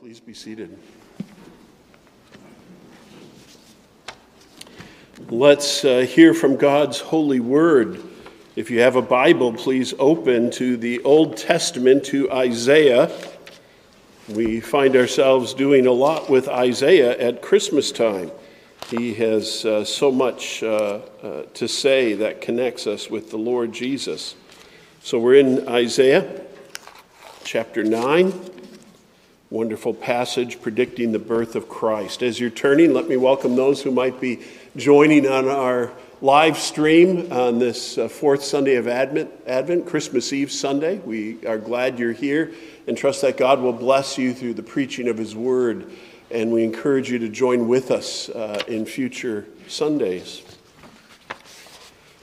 Please be seated. Let's uh, hear from God's holy word. If you have a Bible, please open to the Old Testament to Isaiah. We find ourselves doing a lot with Isaiah at Christmas time. He has uh, so much uh, uh to say that connects us with the Lord Jesus. So we're in Isaiah chapter 9 wonderful passage predicting the birth of Christ. As you're turning, let me welcome those who might be joining on our live stream on this uh, fourth Sunday of Advent, Advent, Christmas Eve Sunday. We are glad you're here and trust that God will bless you through the preaching of His Word. And we encourage you to join with us uh, in future Sundays.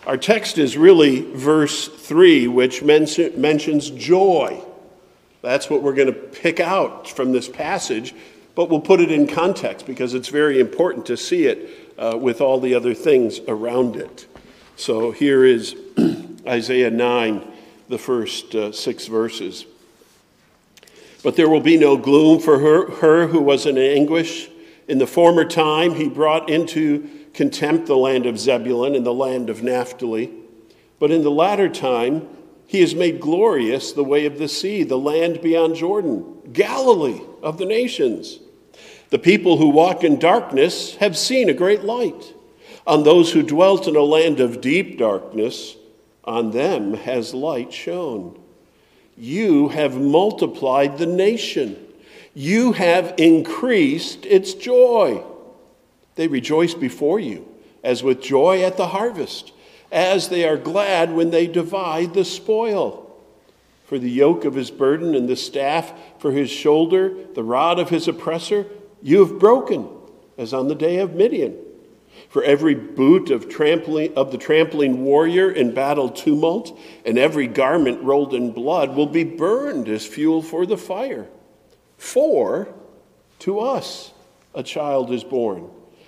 Our text is really verse 3, which mentions joy. That's what we're going to pick out from this passage, but we'll put it in context because it's very important to see it uh, with all the other things around it. So here is Isaiah 9, the first uh, six verses. But there will be no gloom for her, her who was in anguish. In the former time, he brought into contempt the land of Zebulun and the land of Naphtali. But in the latter time, he has made glorious the way of the sea, the land beyond Jordan, Galilee of the nations. The people who walk in darkness have seen a great light. On those who dwelt in a land of deep darkness, on them has light shone. You have multiplied the nation. You have increased its joy. They rejoice before you, as with joy at the harvest as they are glad when they divide the spoil. For the yoke of his burden and the staff for his shoulder, the rod of his oppressor, you have broken, as on the day of Midian. For every boot of, trampling, of the trampling warrior in battle tumult, and every garment rolled in blood will be burned as fuel for the fire. For to us a child is born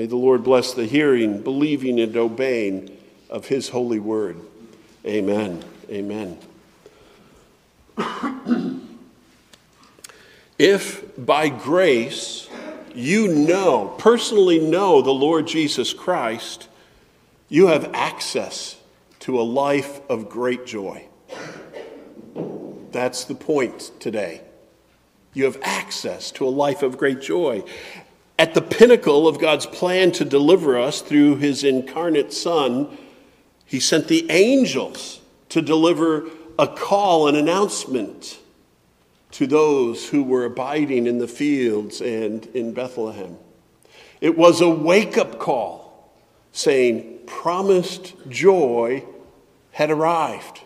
May the Lord bless the hearing, believing, and obeying of his holy word. Amen. Amen. if by grace you know, personally know the Lord Jesus Christ, you have access to a life of great joy. That's the point today. You have access to a life of great joy at the pinnacle of God's plan to deliver us through his incarnate Son, he sent the angels to deliver a call, an announcement to those who were abiding in the fields and in Bethlehem. It was a wake up call saying, promised joy had arrived.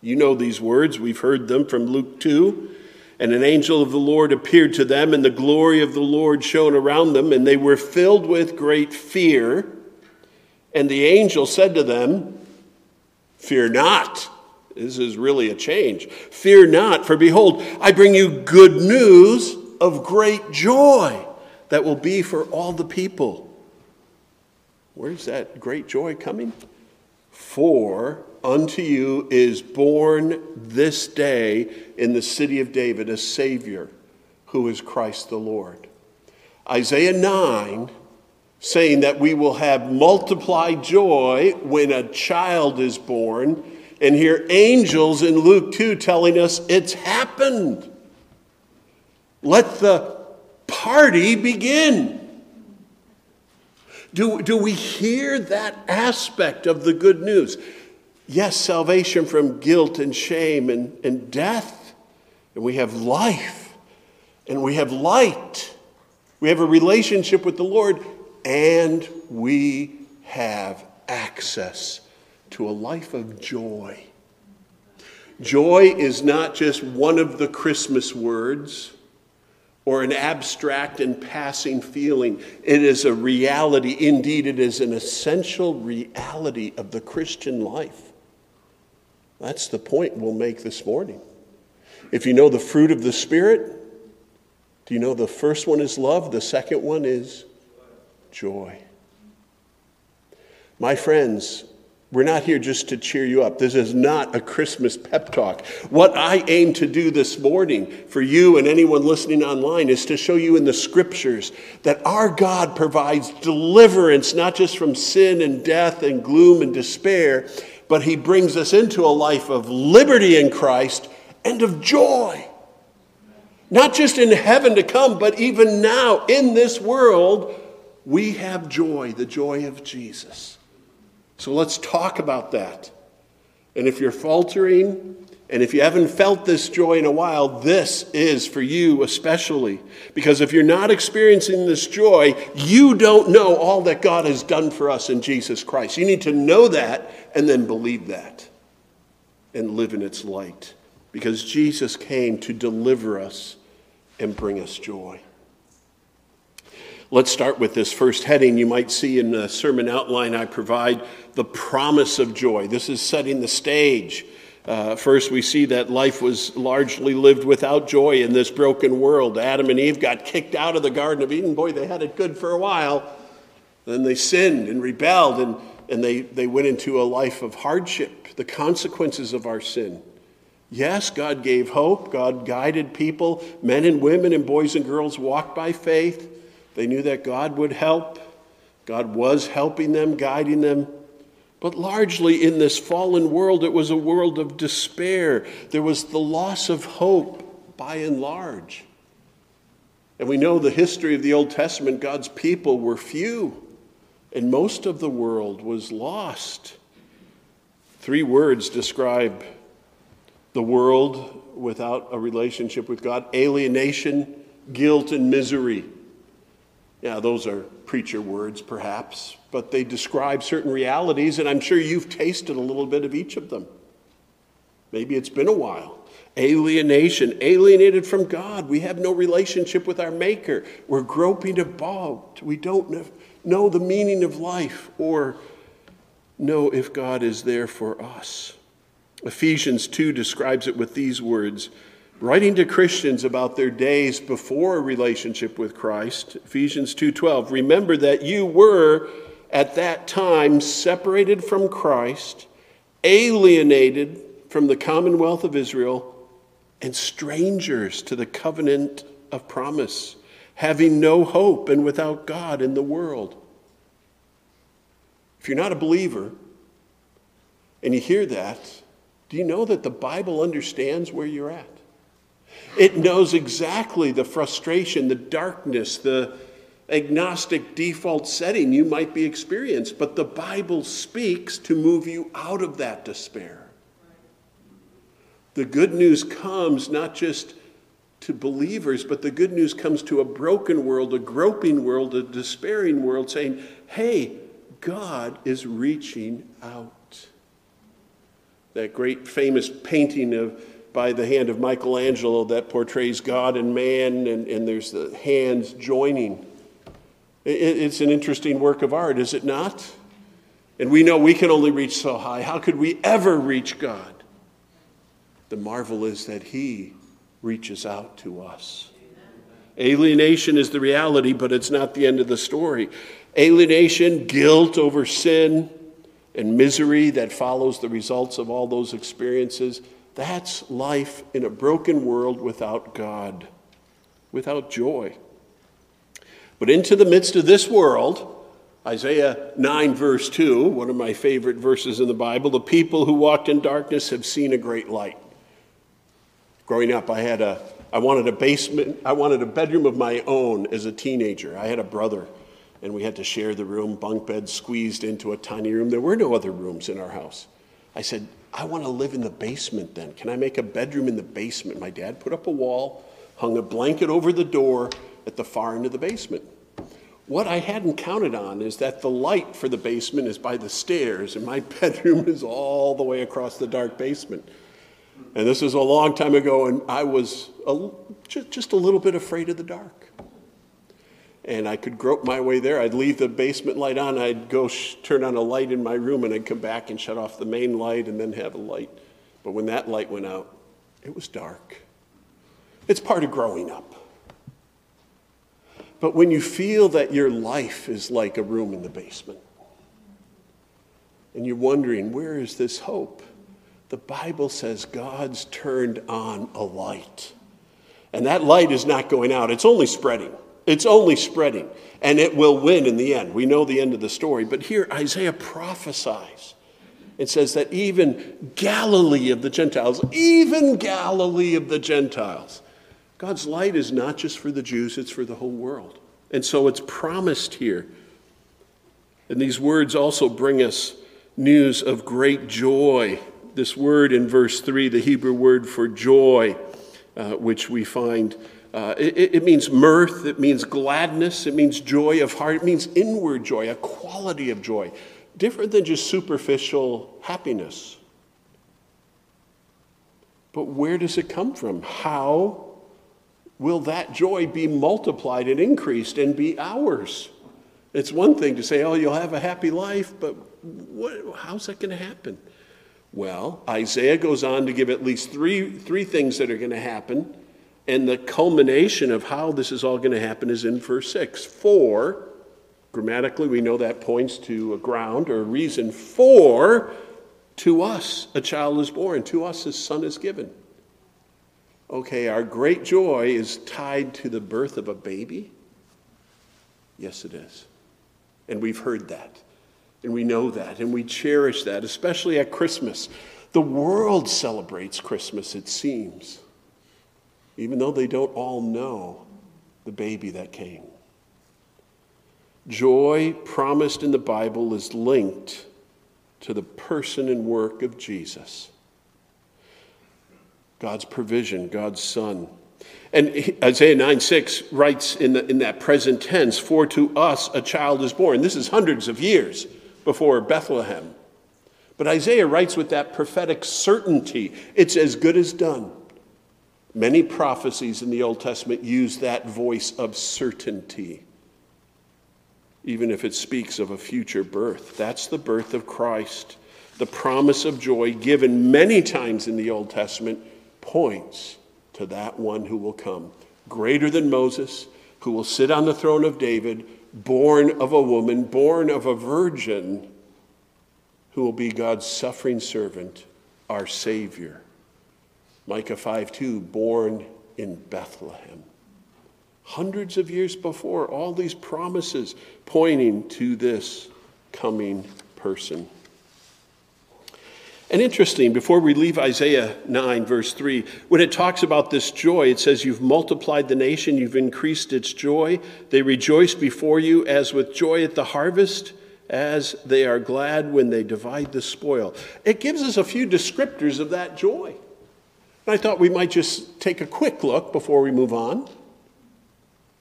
You know these words, we've heard them from Luke 2. And an angel of the Lord appeared to them, and the glory of the Lord shone around them, and they were filled with great fear. And the angel said to them, Fear not. This is really a change. Fear not, for behold, I bring you good news of great joy that will be for all the people. Where's that great joy coming? For unto you is born this day in the city of David a Savior who is Christ the Lord. Isaiah 9 saying that we will have multiplied joy when a child is born, and here angels in Luke 2 telling us it's happened. Let the party begin. Do, do we hear that aspect of the good news? Yes, salvation from guilt and shame and, and death. And we have life. And we have light. We have a relationship with the Lord. And we have access to a life of joy. Joy is not just one of the Christmas words, or an abstract and passing feeling. It is a reality. Indeed, it is an essential reality of the Christian life. That's the point we'll make this morning. If you know the fruit of the Spirit, do you know the first one is love? The second one is joy. My friends, we're not here just to cheer you up. This is not a Christmas pep talk. What I aim to do this morning for you and anyone listening online is to show you in the scriptures that our God provides deliverance, not just from sin and death and gloom and despair, but He brings us into a life of liberty in Christ and of joy. Not just in heaven to come, but even now in this world, we have joy, the joy of Jesus. So let's talk about that. And if you're faltering, and if you haven't felt this joy in a while, this is for you especially. Because if you're not experiencing this joy, you don't know all that God has done for us in Jesus Christ. You need to know that and then believe that and live in its light. Because Jesus came to deliver us and bring us joy. Let's start with this first heading. You might see in the sermon outline I provide the promise of joy. This is setting the stage. Uh, first, we see that life was largely lived without joy in this broken world. Adam and Eve got kicked out of the Garden of Eden. Boy, they had it good for a while. Then they sinned and rebelled, and, and they, they went into a life of hardship, the consequences of our sin. Yes, God gave hope. God guided people. Men and women and boys and girls walked by faith. They knew that God would help. God was helping them, guiding them. But largely in this fallen world, it was a world of despair. There was the loss of hope by and large. And we know the history of the Old Testament, God's people were few, and most of the world was lost. Three words describe the world without a relationship with God alienation, guilt, and misery. Yeah, those are preacher words, perhaps, but they describe certain realities, and I'm sure you've tasted a little bit of each of them. Maybe it's been a while. Alienation, alienated from God. We have no relationship with our Maker. We're groping about. We don't know the meaning of life or know if God is there for us. Ephesians 2 describes it with these words writing to Christians about their days before a relationship with Christ, Ephesians 2:12, remember that you were at that time separated from Christ, alienated from the commonwealth of Israel, and strangers to the covenant of promise, having no hope and without God in the world. If you're not a believer and you hear that, do you know that the Bible understands where you're at? It knows exactly the frustration, the darkness, the agnostic default setting you might be experiencing. But the Bible speaks to move you out of that despair. The good news comes not just to believers, but the good news comes to a broken world, a groping world, a despairing world, saying, hey, God is reaching out. That great famous painting of by the hand of Michelangelo that portrays God and man, and, and there's the hands joining. It, it's an interesting work of art, is it not? And we know we can only reach so high. How could we ever reach God? The marvel is that He reaches out to us. Alienation is the reality, but it's not the end of the story. Alienation, guilt over sin, and misery that follows the results of all those experiences that's life in a broken world without God, without joy. But into the midst of this world, Isaiah 9, verse 2, one of my favorite verses in the Bible, the people who walked in darkness have seen a great light. Growing up, I had a I wanted a basement, I wanted a bedroom of my own as a teenager. I had a brother, and we had to share the room, bunk beds squeezed into a tiny room. There were no other rooms in our house. I said, I want to live in the basement then. Can I make a bedroom in the basement? My dad put up a wall, hung a blanket over the door at the far end of the basement. What I hadn't counted on is that the light for the basement is by the stairs, and my bedroom is all the way across the dark basement. And this is a long time ago, and I was a, just a little bit afraid of the dark and I could grope my way there. I'd leave the basement light on. I'd go sh- turn on a light in my room, and I'd come back and shut off the main light and then have a light. But when that light went out, it was dark. It's part of growing up. But when you feel that your life is like a room in the basement, and you're wondering, where is this hope? The Bible says God's turned on a light. And that light is not going out, it's only spreading. It's only spreading, and it will win in the end. We know the end of the story. But here, Isaiah prophesies. It says that even Galilee of the Gentiles, even Galilee of the Gentiles, God's light is not just for the Jews, it's for the whole world. And so it's promised here. And these words also bring us news of great joy. This word in verse 3, the Hebrew word for joy, uh, which we find uh, it, it, means mirth, it means gladness, it means joy of heart, it means inward joy, a quality of joy, different than just superficial happiness. But where does it come from? How will that joy be multiplied and increased and be ours? It's one thing to say, oh, you'll have a happy life, but what, how's that going to happen? Well, Isaiah goes on to give at least three, three things that are going to happen and the culmination of how this is all going to happen is in verse 6. For, grammatically, we know that points to a ground or a reason. For, to us a child is born, to us a son is given. Okay, our great joy is tied to the birth of a baby? Yes, it is. And we've heard that. And we know that. And we cherish that, especially at Christmas. The world celebrates Christmas, it seems even though they don't all know the baby that came. Joy promised in the Bible is linked to the person and work of Jesus. God's provision, God's Son. And Isaiah 9 6 writes in, the, in that present tense, For to us a child is born. This is hundreds of years before Bethlehem. But Isaiah writes with that prophetic certainty it's as good as done. Many prophecies in the Old Testament use that voice of certainty, even if it speaks of a future birth. That's the birth of Christ. The promise of joy given many times in the Old Testament points to that one who will come, greater than Moses, who will sit on the throne of David, born of a woman, born of a virgin, who will be God's suffering servant, our Savior. Micah 5 2, born in Bethlehem. Hundreds of years before, all these promises pointing to this coming person. And interesting, before we leave Isaiah 9, verse 3, when it talks about this joy, it says, You've multiplied the nation, you've increased its joy. They rejoice before you as with joy at the harvest, as they are glad when they divide the spoil. It gives us a few descriptors of that joy. And I thought we might just take a quick look before we move on.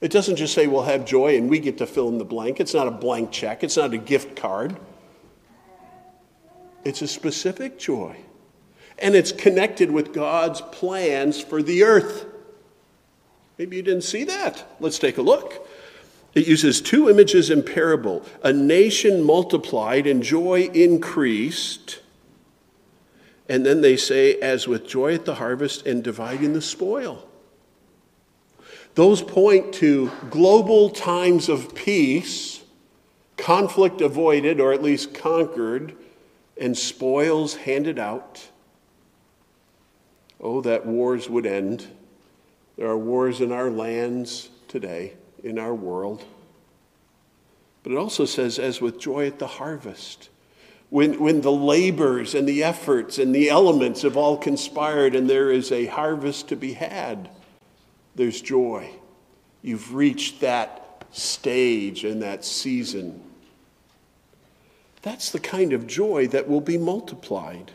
It doesn't just say we'll have joy and we get to fill in the blank. It's not a blank check, it's not a gift card. It's a specific joy. And it's connected with God's plans for the earth. Maybe you didn't see that. Let's take a look. It uses two images in parable a nation multiplied and joy increased and then they say, as with joy at the harvest and dividing the spoil. Those point to global times of peace, conflict avoided or at least conquered, and spoils handed out. Oh, that wars would end. There are wars in our lands today, in our world. But it also says, as with joy at the harvest when, when the labors and the efforts and the elements have all conspired and there is a harvest to be had, there's joy. You've reached that stage and that season. That's the kind of joy that will be multiplied.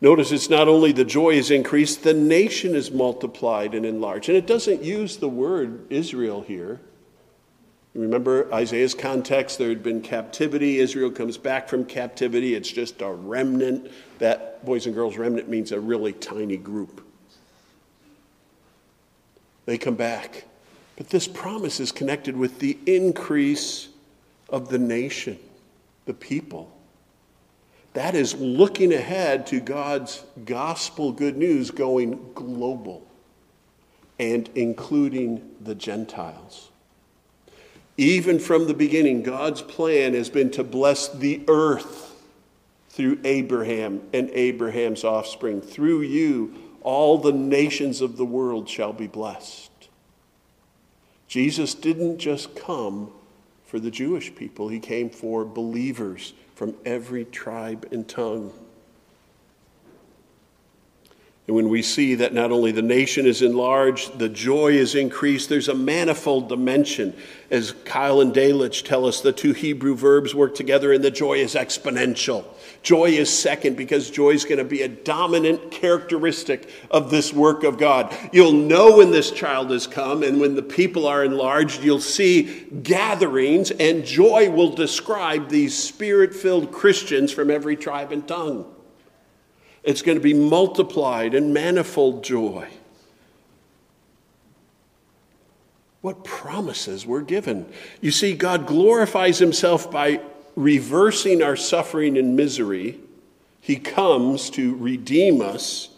Notice it's not only the joy is increased, the nation is multiplied and enlarged. And it doesn't use the word Israel here. Remember Isaiah's context? There had been captivity. Israel comes back from captivity. It's just a remnant. That, boys and girls, remnant means a really tiny group. They come back. But this promise is connected with the increase of the nation, the people. That is looking ahead to God's gospel good news going global and including the Gentiles. Even from the beginning, God's plan has been to bless the earth through Abraham and Abraham's offspring. Through you, all the nations of the world shall be blessed. Jesus didn't just come for the Jewish people, he came for believers from every tribe and tongue. And when we see that not only the nation is enlarged, the joy is increased, there's a manifold dimension. As Keil and Delitzsch tell us, the two Hebrew verbs work together and the joy is exponential. Joy is second because joy is going to be a dominant characteristic of this work of God. You'll know when this child has come and when the people are enlarged, you'll see gatherings, and joy will describe these spirit filled Christians from every tribe and tongue. It's going to be multiplied in manifold joy. What promises were given? You see, God glorifies himself by reversing our suffering and misery. He comes to redeem us.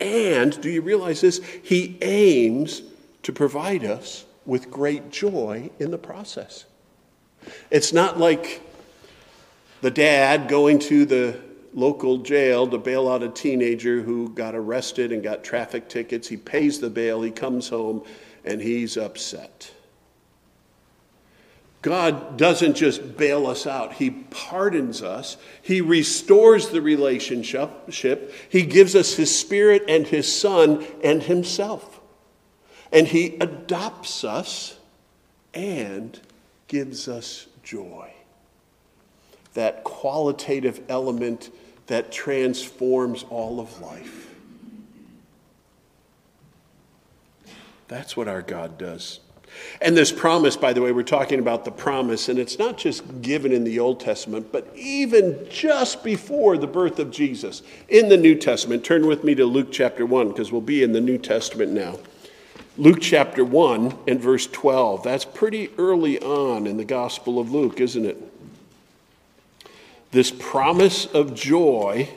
And do you realize this? He aims to provide us with great joy in the process. It's not like the dad going to the local jail to bail out a teenager who got arrested and got traffic tickets. He pays the bail, he comes home, and he's upset. God doesn't just bail us out, He pardons us. He restores the relationship. He gives us His Spirit and His Son and Himself. And He adopts us and gives us joy. That qualitative element that transforms all of life. That's what our God does. And this promise, by the way, we're talking about the promise, and it's not just given in the Old Testament, but even just before the birth of Jesus in the New Testament. Turn with me to Luke chapter 1, because we'll be in the New Testament now. Luke chapter 1 and verse 12. That's pretty early on in the Gospel of Luke, isn't it? This promise of joy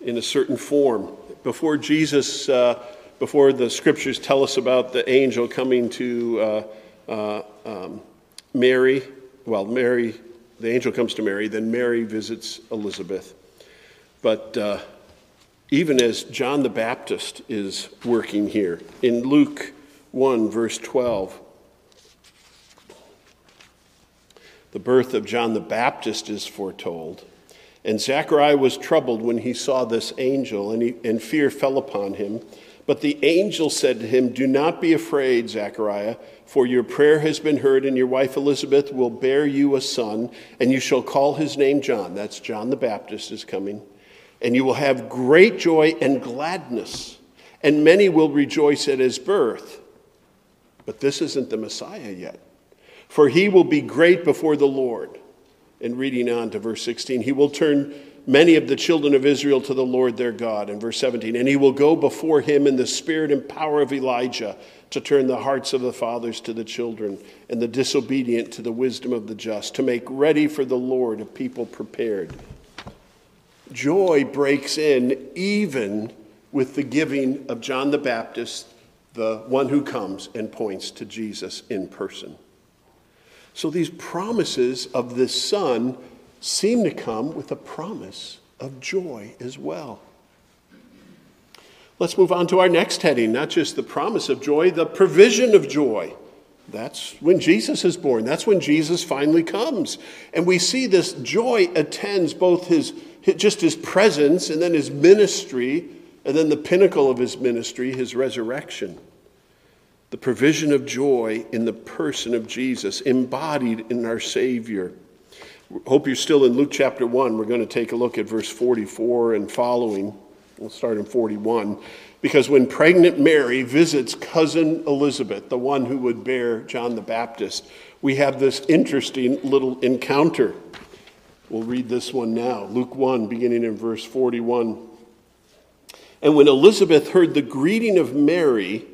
in a certain form. Before Jesus, uh, before the scriptures tell us about the angel coming to uh, uh, um, Mary, well, Mary, the angel comes to Mary, then Mary visits Elizabeth. But uh, even as John the Baptist is working here, in Luke 1, verse 12, The birth of John the Baptist is foretold. And Zechariah was troubled when he saw this angel, and, he, and fear fell upon him. But the angel said to him, Do not be afraid, Zechariah, for your prayer has been heard, and your wife Elizabeth will bear you a son, and you shall call his name John. That's John the Baptist is coming. And you will have great joy and gladness, and many will rejoice at his birth. But this isn't the Messiah yet for he will be great before the Lord. And reading on to verse 16, he will turn many of the children of Israel to the Lord their God. In verse 17, and he will go before him in the spirit and power of Elijah to turn the hearts of the fathers to the children and the disobedient to the wisdom of the just, to make ready for the Lord a people prepared. Joy breaks in even with the giving of John the Baptist, the one who comes and points to Jesus in person. So these promises of this Son seem to come with a promise of joy as well. Let's move on to our next heading, not just the promise of joy, the provision of joy. That's when Jesus is born. That's when Jesus finally comes. And we see this joy attends both his, just his presence and then his ministry, and then the pinnacle of his ministry, his resurrection the provision of joy in the person of Jesus, embodied in our Savior. Hope you're still in Luke chapter 1. We're going to take a look at verse 44 and following. We'll start in 41. Because when pregnant Mary visits cousin Elizabeth, the one who would bear John the Baptist, we have this interesting little encounter. We'll read this one now Luke 1, beginning in verse 41. And when Elizabeth heard the greeting of Mary,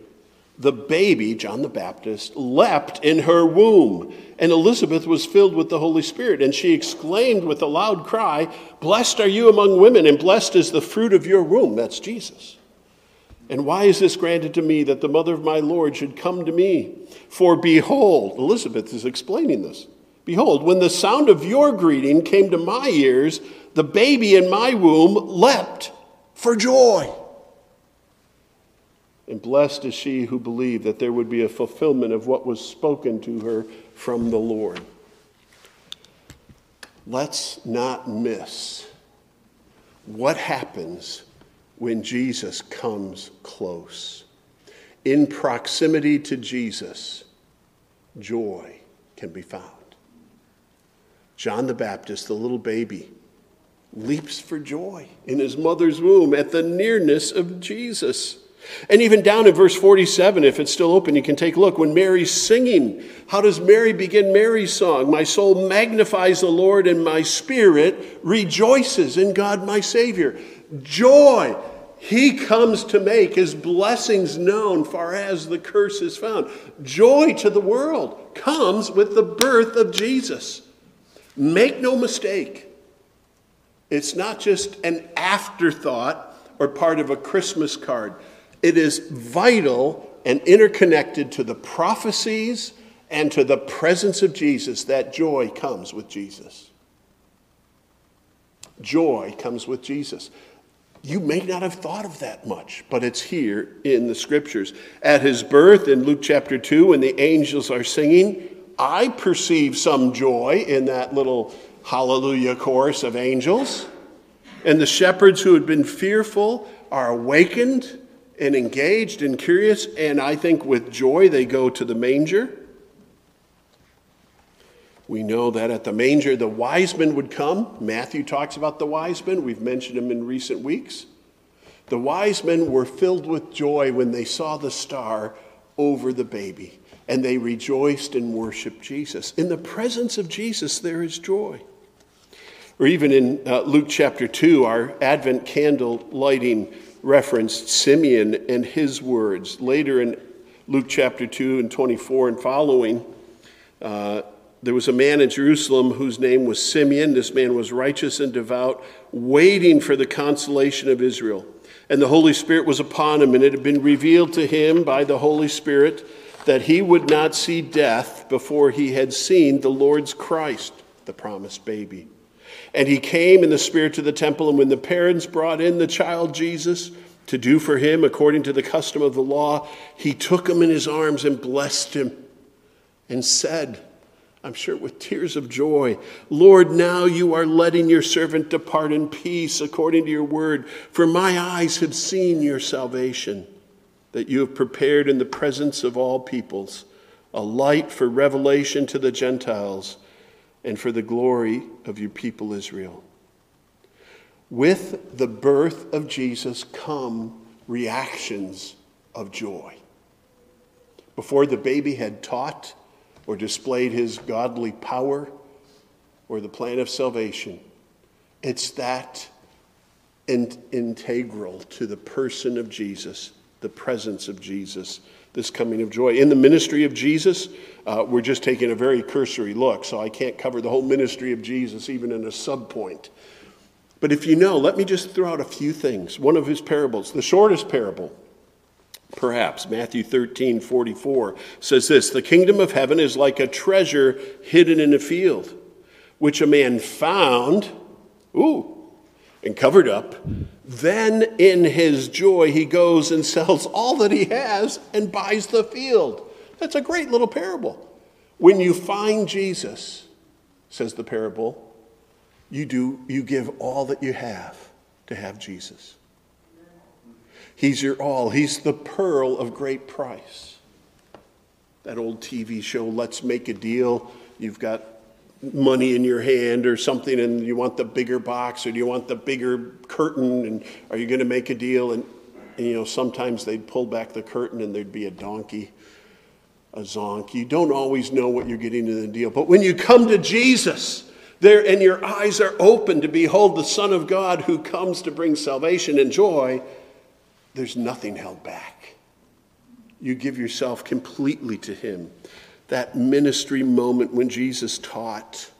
the baby, John the Baptist, leapt in her womb. And Elizabeth was filled with the Holy Spirit. And she exclaimed with a loud cry, Blessed are you among women, and blessed is the fruit of your womb. That's Jesus. And why is this granted to me that the mother of my Lord should come to me? For behold, Elizabeth is explaining this. Behold, when the sound of your greeting came to my ears, the baby in my womb leapt for joy. And blessed is she who believed that there would be a fulfillment of what was spoken to her from the Lord. Let's not miss what happens when Jesus comes close. In proximity to Jesus, joy can be found. John the Baptist, the little baby, leaps for joy in his mother's womb at the nearness of Jesus. And even down in verse 47, if it's still open, you can take a look. When Mary's singing, how does Mary begin Mary's song? My soul magnifies the Lord, and my spirit rejoices in God my Savior. Joy. He comes to make his blessings known far as the curse is found. Joy to the world comes with the birth of Jesus. Make no mistake, it's not just an afterthought or part of a Christmas card. It is vital and interconnected to the prophecies and to the presence of Jesus. That joy comes with Jesus. Joy comes with Jesus. You may not have thought of that much, but it's here in the scriptures. At his birth in Luke chapter 2, when the angels are singing, I perceive some joy in that little hallelujah chorus of angels. And the shepherds who had been fearful are awakened and engaged and curious, and I think with joy they go to the manger. We know that at the manger the wise men would come. Matthew talks about the wise men. We've mentioned them in recent weeks. The wise men were filled with joy when they saw the star over the baby, and they rejoiced and worshiped Jesus. In the presence of Jesus, there is joy. Or even in uh, Luke chapter 2, our Advent candle lighting referenced Simeon and his words. Later in Luke chapter 2 and 24 and following, uh, there was a man in Jerusalem whose name was Simeon. This man was righteous and devout, waiting for the consolation of Israel. And the Holy Spirit was upon him, and it had been revealed to him by the Holy Spirit that he would not see death before he had seen the Lord's Christ, the promised baby. And he came in the Spirit to the temple, and when the parents brought in the child Jesus to do for him according to the custom of the law, he took him in his arms and blessed him and said, I'm sure with tears of joy, Lord, now you are letting your servant depart in peace according to your word, for my eyes have seen your salvation, that you have prepared in the presence of all peoples a light for revelation to the Gentiles and for the glory of your people Israel. With the birth of Jesus come reactions of joy. Before the baby had taught or displayed his godly power or the plan of salvation, it's that in- integral to the person of Jesus, the presence of Jesus this coming of joy. In the ministry of Jesus, uh, we're just taking a very cursory look, so I can't cover the whole ministry of Jesus even in a subpoint. But if you know, let me just throw out a few things. One of his parables, the shortest parable, perhaps, Matthew 13 44, says this The kingdom of heaven is like a treasure hidden in a field, which a man found, ooh, and covered up. Then, in his joy, he goes and sells all that he has and buys the field. That's a great little parable. When you find Jesus, says the parable, you do you give all that you have to have Jesus. He's your all. He's the pearl of great price. That old TV show, Let's Make a Deal. You've got money in your hand or something and you want the bigger box or do you want the bigger curtain and are you going to make a deal? And, and, you know sometimes they'd pull back the curtain and there'd be a donkey a zonk. You don't always know what you're getting in the deal but when you come to jesus there and your eyes are open to behold the son of god who comes to bring salvation and joy there's nothing held back. You give yourself completely to him that ministry moment when Jesus taught.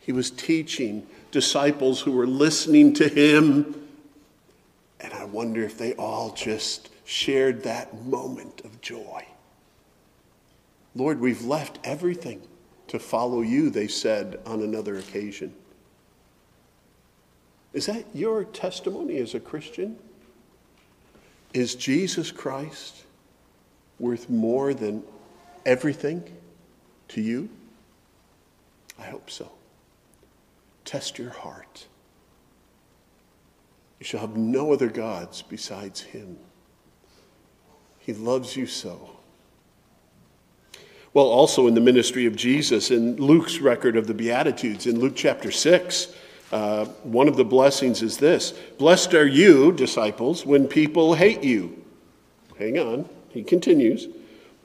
He was teaching disciples who were listening to him. And I wonder if they all just shared that moment of joy. Lord, we've left everything to follow you, they said on another occasion. Is that your testimony as a Christian? Is Jesus Christ worth more than everything? To you? I hope so. Test your heart. You shall have no other gods besides him. He loves you so. Well, also in the ministry of Jesus, in Luke's record of the Beatitudes, in Luke chapter 6, uh, one of the blessings is this Blessed are you, disciples, when people hate you. Hang on, he continues.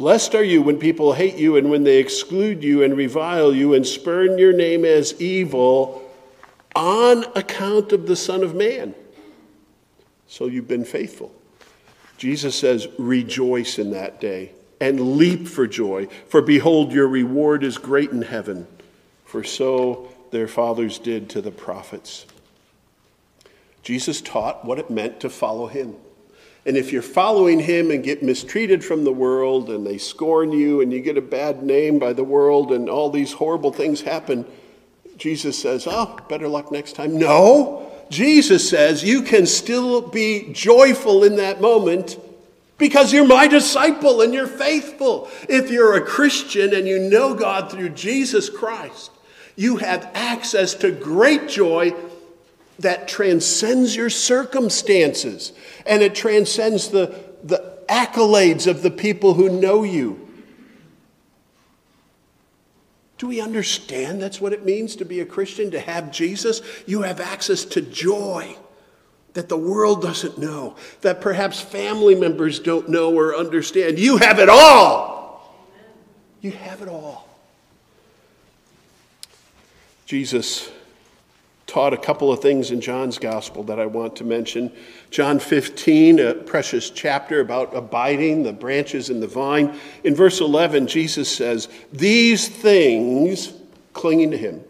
Blessed are you when people hate you and when they exclude you and revile you and spurn your name as evil on account of the Son of Man. So you've been faithful. Jesus says, Rejoice in that day and leap for joy, for behold, your reward is great in heaven, for so their fathers did to the prophets. Jesus taught what it meant to follow him. And if you're following him and get mistreated from the world and they scorn you and you get a bad name by the world and all these horrible things happen, Jesus says, Oh, better luck next time. No. Jesus says you can still be joyful in that moment because you're my disciple and you're faithful. If you're a Christian and you know God through Jesus Christ, you have access to great joy that transcends your circumstances and it transcends the, the accolades of the people who know you. Do we understand that's what it means to be a Christian, to have Jesus? You have access to joy that the world doesn't know, that perhaps family members don't know or understand. You have it all. You have it all. Jesus taught a couple of things in John's gospel that I want to mention. John 15, a precious chapter about abiding, the branches in the vine. In verse 11, Jesus says, These things, clinging to him,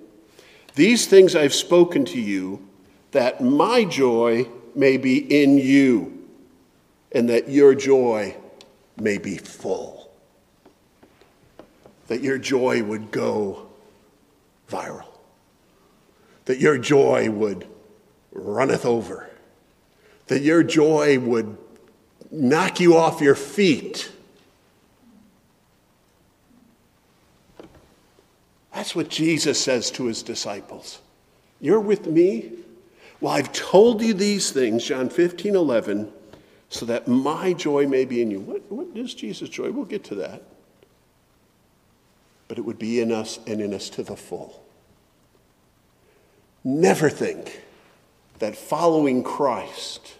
these things I've spoken to you, that my joy may be in you, and that your joy may be full. That your joy would go viral that your joy would runneth over, that your joy would knock you off your feet. That's what Jesus says to his disciples. You're with me? Well, I've told you these things, John 15, 11, so that my joy may be in you. What, what is Jesus' joy? We'll get to that. But it would be in us and in us to the full. Never think that following Christ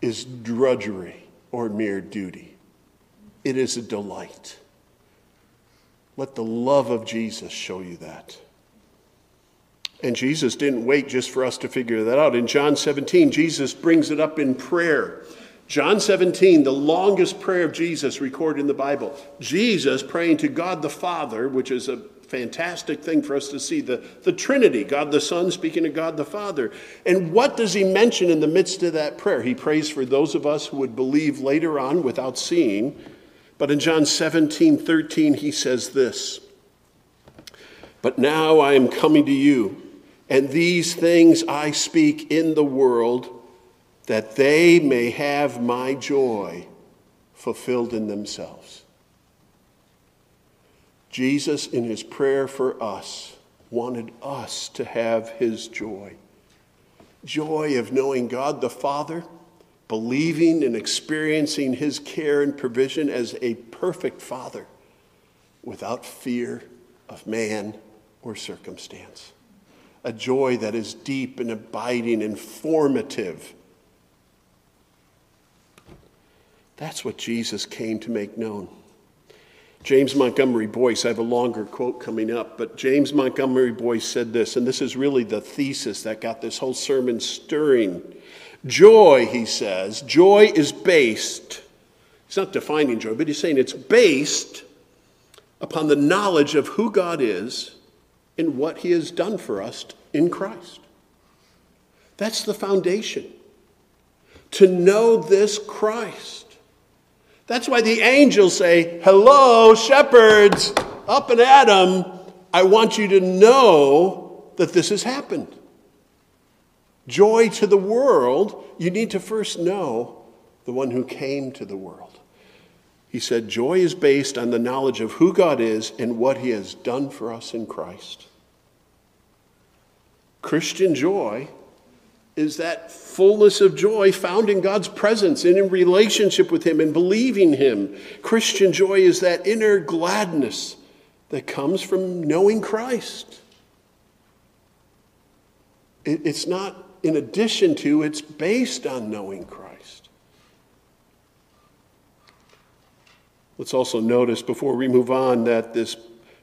is drudgery or mere duty. It is a delight. Let the love of Jesus show you that. And Jesus didn't wait just for us to figure that out. In John 17, Jesus brings it up in prayer. John 17, the longest prayer of Jesus recorded in the Bible. Jesus praying to God the Father, which is a fantastic thing for us to see the, the Trinity, God the Son speaking to God the Father. And what does he mention in the midst of that prayer? He prays for those of us who would believe later on without seeing. But in John 17, 13, he says this But now I am coming to you, and these things I speak in the world, that they may have my joy fulfilled in themselves. Jesus, in his prayer for us, wanted us to have his joy joy of knowing God the Father, believing and experiencing his care and provision as a perfect Father without fear of man or circumstance. A joy that is deep and abiding and formative. That's what Jesus came to make known. James Montgomery Boice, I have a longer quote coming up, but James Montgomery Boice said this, and this is really the thesis that got this whole sermon stirring. Joy, he says, joy is based, he's not defining joy, but he's saying it's based upon the knowledge of who God is and what he has done for us in Christ. That's the foundation. To know this Christ. That's why the angels say, Hello, shepherds, up and at 'em. I want you to know that this has happened. Joy to the world, you need to first know the one who came to the world. He said, Joy is based on the knowledge of who God is and what he has done for us in Christ. Christian joy is that fullness of joy found in God's presence and in relationship with Him and believing Him. Christian joy is that inner gladness that comes from knowing Christ. It's not in addition to, it's based on knowing Christ. Let's also notice before we move on that this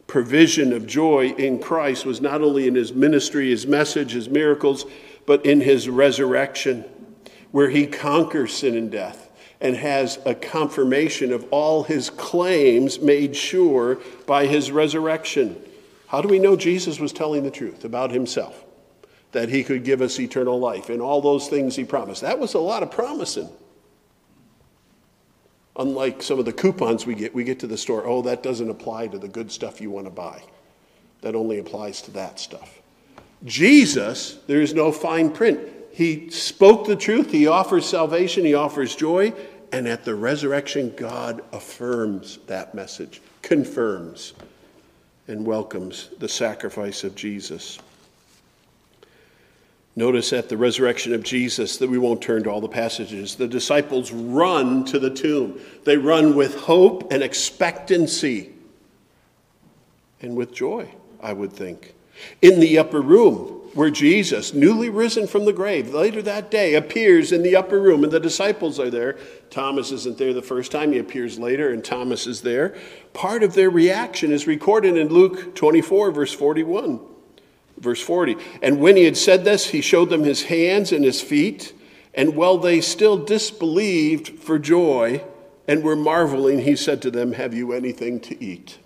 provision of joy in Christ was not only in his ministry, his message, his miracles, but in his resurrection, where he conquers sin and death and has a confirmation of all his claims made sure by his resurrection. How do we know Jesus was telling the truth about himself? That he could give us eternal life and all those things he promised. That was a lot of promising. Unlike some of the coupons we get, we get to the store, oh, that doesn't apply to the good stuff you want to buy. That only applies to that stuff. Jesus, there is no fine print. He spoke the truth, he offers salvation, he offers joy, and at the resurrection, God affirms that message, confirms, and welcomes the sacrifice of Jesus. Notice at the resurrection of Jesus that we won't turn to all the passages. The disciples run to the tomb. They run with hope and expectancy and with joy, I would think. In the upper room, where Jesus, newly risen from the grave, later that day appears in the upper room, and the disciples are there. Thomas isn't there the first time, he appears later, and Thomas is there. Part of their reaction is recorded in Luke 24, verse 41. Verse 40. And when he had said this, he showed them his hands and his feet. And while they still disbelieved for joy and were marveling, he said to them, Have you anything to eat?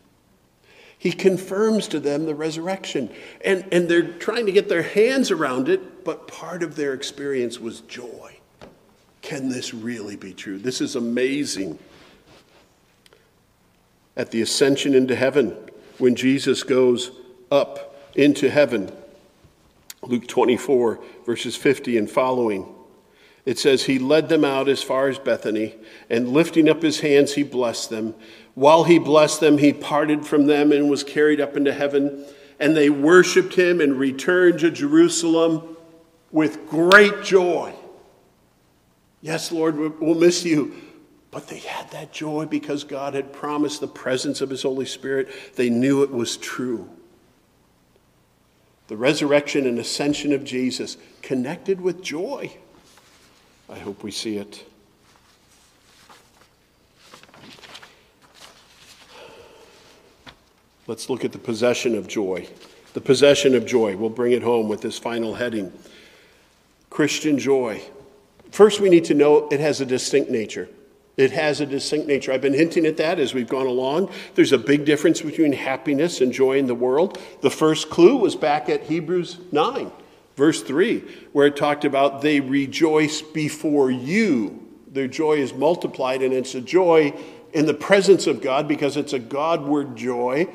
He confirms to them the resurrection. And, and they're trying to get their hands around it, but part of their experience was joy. Can this really be true? This is amazing. At the ascension into heaven, when Jesus goes up into heaven. Luke 24, verses 50 and following. It says, He led them out as far as Bethany, and lifting up his hands, he blessed them. While he blessed them, he parted from them and was carried up into heaven. And they worshiped him and returned to Jerusalem with great joy. Yes, Lord, we'll miss you. But they had that joy because God had promised the presence of his Holy Spirit. They knew it was true the resurrection and ascension of Jesus, connected with joy. I hope we see it. Let's look at the possession of joy. The possession of joy. We'll bring it home with this final heading Christian joy. First, we need to know it has a distinct nature. It has a distinct nature. I've been hinting at that as we've gone along. There's a big difference between happiness and joy in the world. The first clue was back at Hebrews 9, verse 3, where it talked about they rejoice before you. Their joy is multiplied, and it's a joy in the presence of God because it's a Godward joy.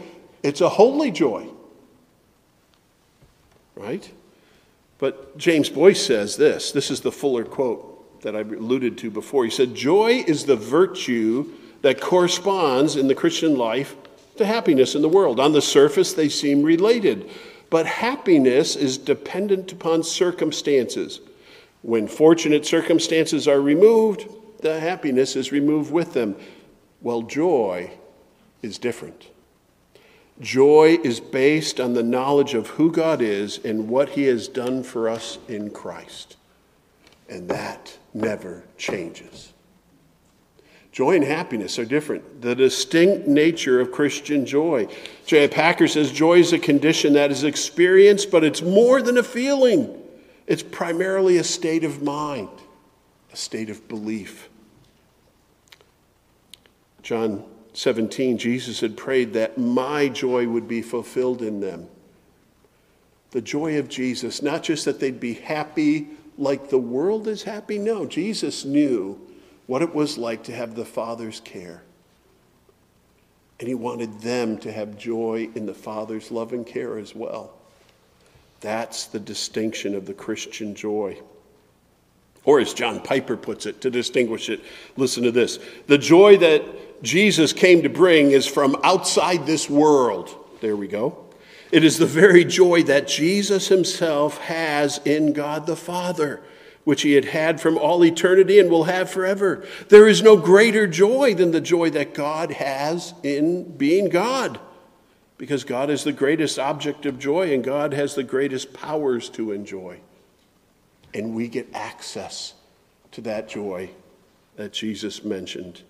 It's a holy joy. Right? But James Boice says this this is the fuller quote that I alluded to before. He said, Joy is the virtue that corresponds in the Christian life to happiness in the world. On the surface, they seem related, but happiness is dependent upon circumstances. When fortunate circumstances are removed, the happiness is removed with them. Well, joy is different. Joy is based on the knowledge of who God is and what he has done for us in Christ. And that never changes. Joy and happiness are different. The distinct nature of Christian joy. J. Packer says joy is a condition that is experienced, but it's more than a feeling. It's primarily a state of mind, a state of belief. John 17, Jesus had prayed that my joy would be fulfilled in them. The joy of Jesus, not just that they'd be happy like the world is happy. No, Jesus knew what it was like to have the Father's care. And he wanted them to have joy in the Father's love and care as well. That's the distinction of the Christian joy. Or, as John Piper puts it, to distinguish it, listen to this the joy that Jesus came to bring is from outside this world. There we go. It is the very joy that Jesus himself has in God the Father which he had had from all eternity and will have forever. There is no greater joy than the joy that God has in being God, because God is the greatest object of joy and God has the greatest powers to enjoy. And we get access to that joy that Jesus mentioned.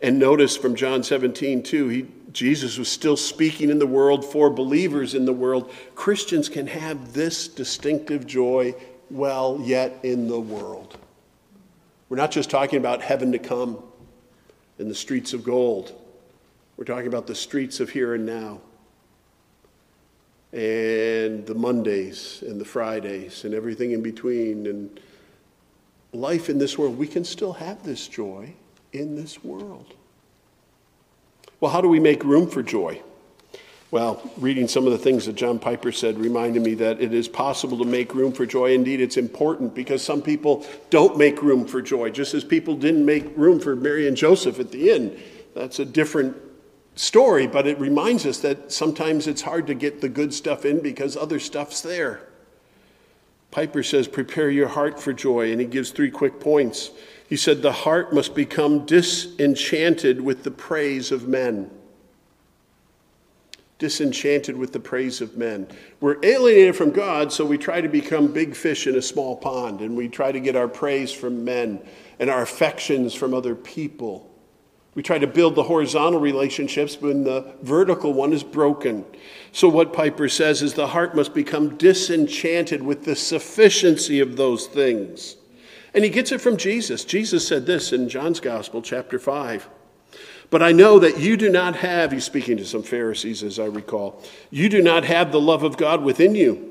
And notice from John 17, too, he, Jesus was still speaking in the world for believers in the world. Christians can have this distinctive joy well yet in the world. We're not just talking about heaven to come and the streets of gold, we're talking about the streets of here and now. And the Mondays and the Fridays and everything in between. And life in this world, we can still have this joy in this world. Well, how do we make room for joy? Well, reading some of the things that John Piper said reminded me that it is possible to make room for joy. Indeed, it's important because some people don't make room for joy, just as people didn't make room for Mary and Joseph at the inn. That's a different story, but it reminds us that sometimes it's hard to get the good stuff in because other stuff's there. Piper says, Prepare your heart for joy, and he gives three quick points. He said, The heart must become disenchanted with the praise of men disenchanted with the praise of men. We're alienated from God, so we try to become big fish in a small pond, and we try to get our praise from men and our affections from other people. We try to build the horizontal relationships when the vertical one is broken. So, what Piper says is the heart must become disenchanted with the sufficiency of those things. And he gets it from Jesus. Jesus said this in John's Gospel, chapter 5. But I know that you do not have, he's speaking to some Pharisees as I recall, you do not have the love of God within you.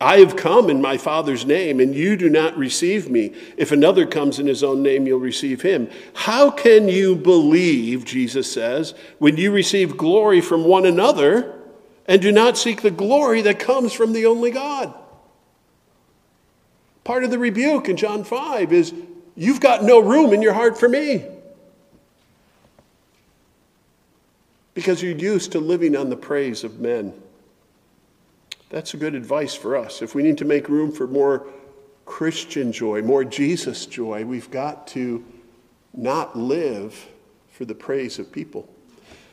I have come in my Father's name, and you do not receive me. If another comes in his own name, you'll receive him. How can you believe, Jesus says, when you receive glory from one another and do not seek the glory that comes from the only God? Part of the rebuke in John 5 is you've got no room in your heart for me. because you're used to living on the praise of men. That's a good advice for us. If we need to make room for more Christian joy, more Jesus joy, we've got to not live for the praise of people.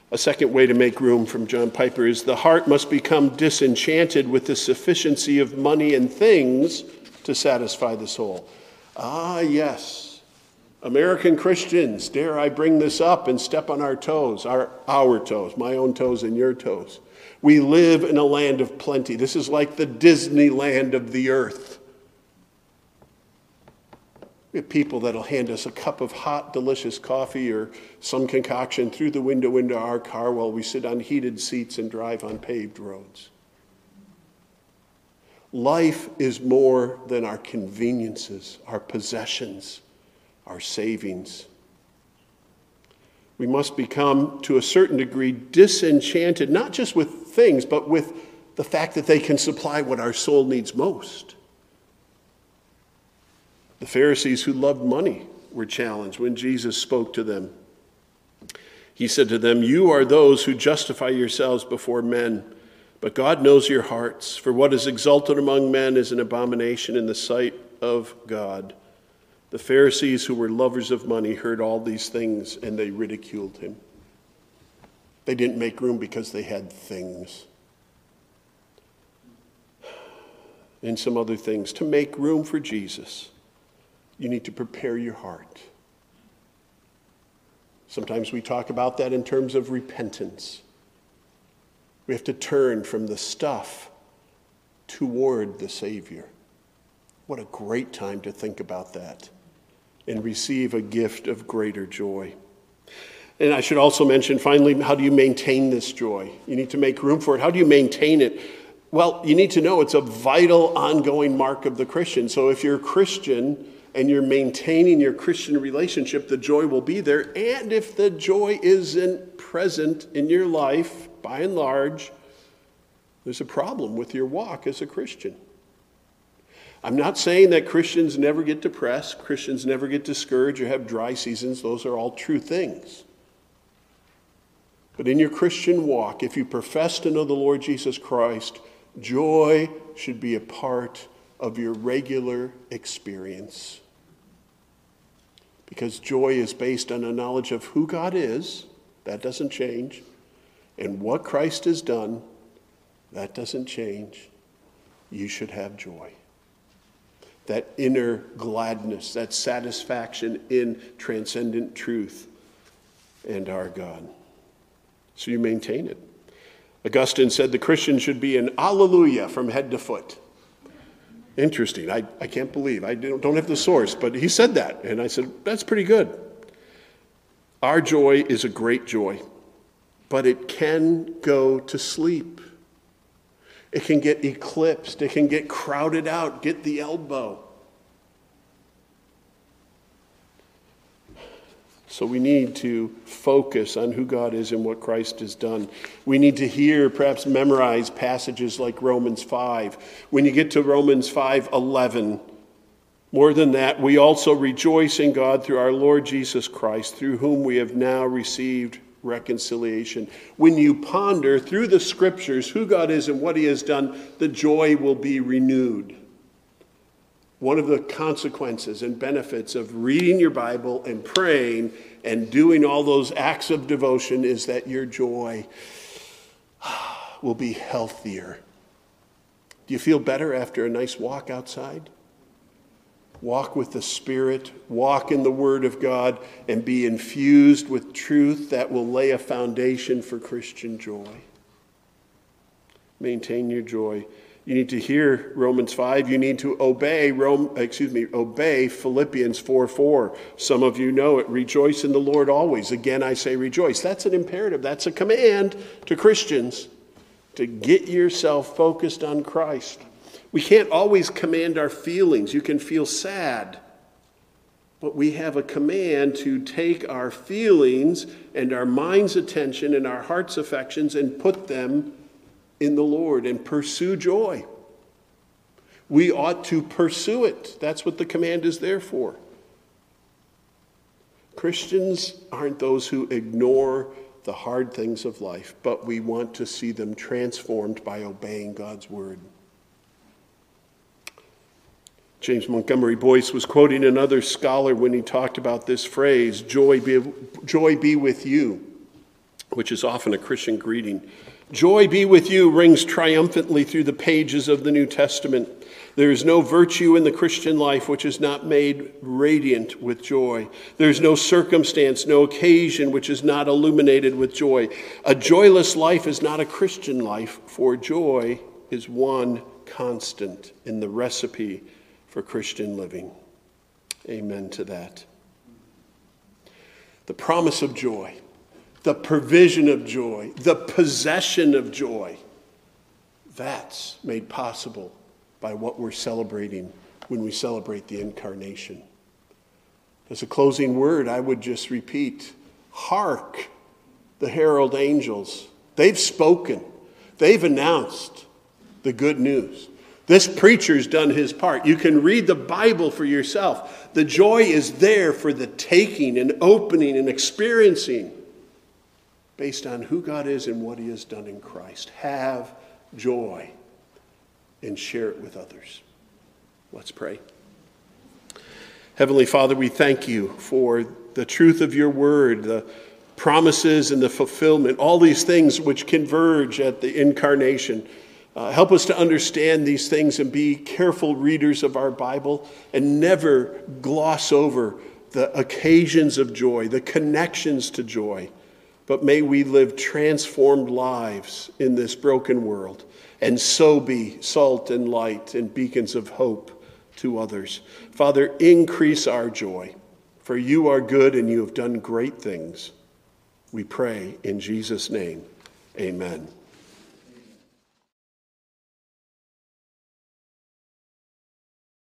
A second way to make room from John Piper is the heart must become disenchanted with the sufficiency of money and things to satisfy the soul. Ah, yes, American Christians, dare I bring this up and step on our toes, our, our toes, my own toes and your toes. We live in a land of plenty. This is like the Disneyland of the earth. We have people that'll hand us a cup of hot, delicious coffee or some concoction through the window into our car while we sit on heated seats and drive on paved roads. Life is more than our conveniences, our possessions our savings. We must become, to a certain degree, disenchanted, not just with things, but with the fact that they can supply what our soul needs most. The Pharisees who loved money were challenged when Jesus spoke to them. He said to them, You are those who justify yourselves before men, but God knows your hearts, for what is exalted among men is an abomination in the sight of God. The Pharisees, who were lovers of money, heard all these things and they ridiculed him. They didn't make room because they had things. And some other things. To make room for Jesus, you need to prepare your heart. Sometimes we talk about that in terms of repentance. We have to turn from the stuff toward the Savior. What a great time to think about that and receive a gift of greater joy. And I should also mention, finally, how do you maintain this joy? You need to make room for it. How do you maintain it? Well, you need to know it's a vital, ongoing mark of the Christian. So if you're a Christian and you're maintaining your Christian relationship, the joy will be there. And if the joy isn't present in your life, by and large, there's a problem with your walk as a Christian. I'm not saying that Christians never get depressed, Christians never get discouraged or have dry seasons. Those are all true things. But in your Christian walk, if you profess to know the Lord Jesus Christ, joy should be a part of your regular experience. Because joy is based on a knowledge of who God is, that doesn't change, and what Christ has done, that doesn't change. You should have joy. That inner gladness, that satisfaction in transcendent truth and our God. So you maintain it. Augustine said the Christian should be an alleluia from head to foot. Interesting. I, I can't believe. I don't have the source, but he said that. And I said, that's pretty good. Our joy is a great joy, but it can go to sleep. It can get eclipsed. It can get crowded out, get the elbow. So we need to focus on who God is and what Christ has done. We need to hear, perhaps memorize passages like Romans 5. When you get to Romans 5 11, more than that, we also rejoice in God through our Lord Jesus Christ, through whom we have now received reconciliation. When you ponder through the scriptures who God is and what he has done, the joy will be renewed. One of the consequences and benefits of reading your Bible and praying and doing all those acts of devotion is that your joy will be healthier. Do you feel better after a nice walk outside? Walk with the Spirit, walk in the Word of God, and be infused with truth that will lay a foundation for Christian joy. Maintain your joy. You need to hear Romans 5. You need to obey Rome, excuse me, obey Philippians 4 4. Some of you know it. Rejoice in the Lord always. Again, I say rejoice. That's an imperative. That's a command to Christians to get yourself focused on Christ. We can't always command our feelings. You can feel sad. But we have a command to take our feelings and our mind's attention and our heart's affections and put them in the Lord and pursue joy. We ought to pursue it. That's what the command is there for. Christians aren't those who ignore the hard things of life, but we want to see them transformed by obeying God's word. James Montgomery Boice was quoting another scholar when he talked about this phrase, joy be, joy be with you, which is often a Christian greeting. Joy be with you rings triumphantly through the pages of the New Testament. There is no virtue in the Christian life which is not made radiant with joy. There is no circumstance, no occasion which is not illuminated with joy. A joyless life is not a Christian life, for joy is one constant in the recipe for Christian living. Amen to that. The promise of joy the provision of joy, the possession of joy. That's made possible by what we're celebrating when we celebrate the incarnation. As a closing word, I would just repeat Hark, the herald angels. They've spoken, they've announced the good news. This preacher's done his part. You can read the Bible for yourself. The joy is there for the taking and opening and experiencing based on who God is and what He has done in Christ. Have joy and share it with others. Let's pray. Heavenly Father, we thank you for the truth of your word, the promises and the fulfillment, all these things which converge at the incarnation. Uh, help us to understand these things and be careful readers of our Bible and never gloss over the occasions of joy, the connections to joy. But may we live transformed lives in this broken world and so be salt and light and beacons of hope to others. Father, increase our joy, for you are good and you have done great things. We pray in Jesus' name. Amen.